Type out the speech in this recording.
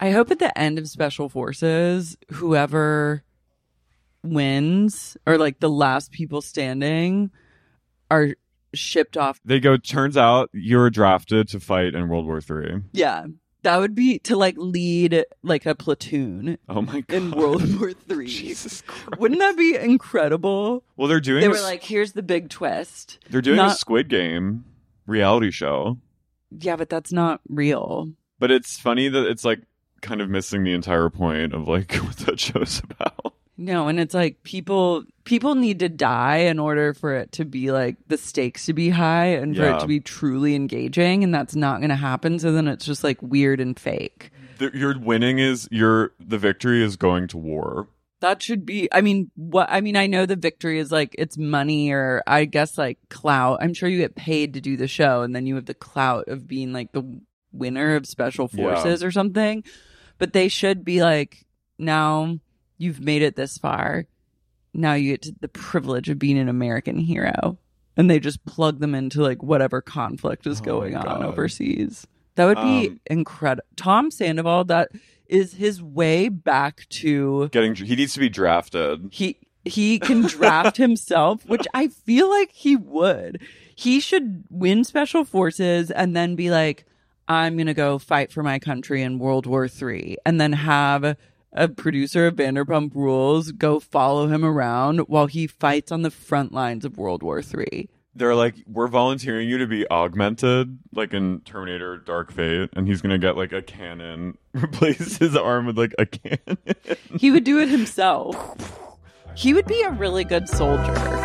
I hope at the end of Special Forces, whoever wins or like the last people standing are shipped off. They go, turns out you're drafted to fight in World War Three. Yeah. That would be to like lead like a platoon Oh my god. in World War Three. Jesus Christ. Wouldn't that be incredible? Well, they're doing They a were like, here's the big twist. they're doing a Squid Game reality show. Yeah, but that's not real. But it's funny that it's like kind of missing the entire point of like what that show's about. No, and it's like people people need to die in order for it to be like the stakes to be high and for it to be truly engaging and that's not going to happen so then it's just like weird and fake. The, your winning is your the victory is going to war. That should be I mean what I mean I know the victory is like it's money or I guess like clout. I'm sure you get paid to do the show and then you have the clout of being like the winner of special Yeah. forces or something. But they should be like now you've made it this far. Now you get to the privilege of being an American hero. And they just plug them into like whatever conflict is Oh going on overseas. That would be Um, incredible. Tom Sandoval, that is his way back to Getting he needs to be drafted. he he can draft himself, which I feel like he would. He should win special forces and then be like, I'm gonna go fight for my country in World War Three, and then have a producer of Vanderpump Rules go follow him around while he fights on the front lines of World War Three. They're like, we're volunteering you to be augmented, like in Terminator Dark Fate, and he's gonna get like a cannon, replace his arm with like a cannon. He would do it himself. He would be a really good soldier.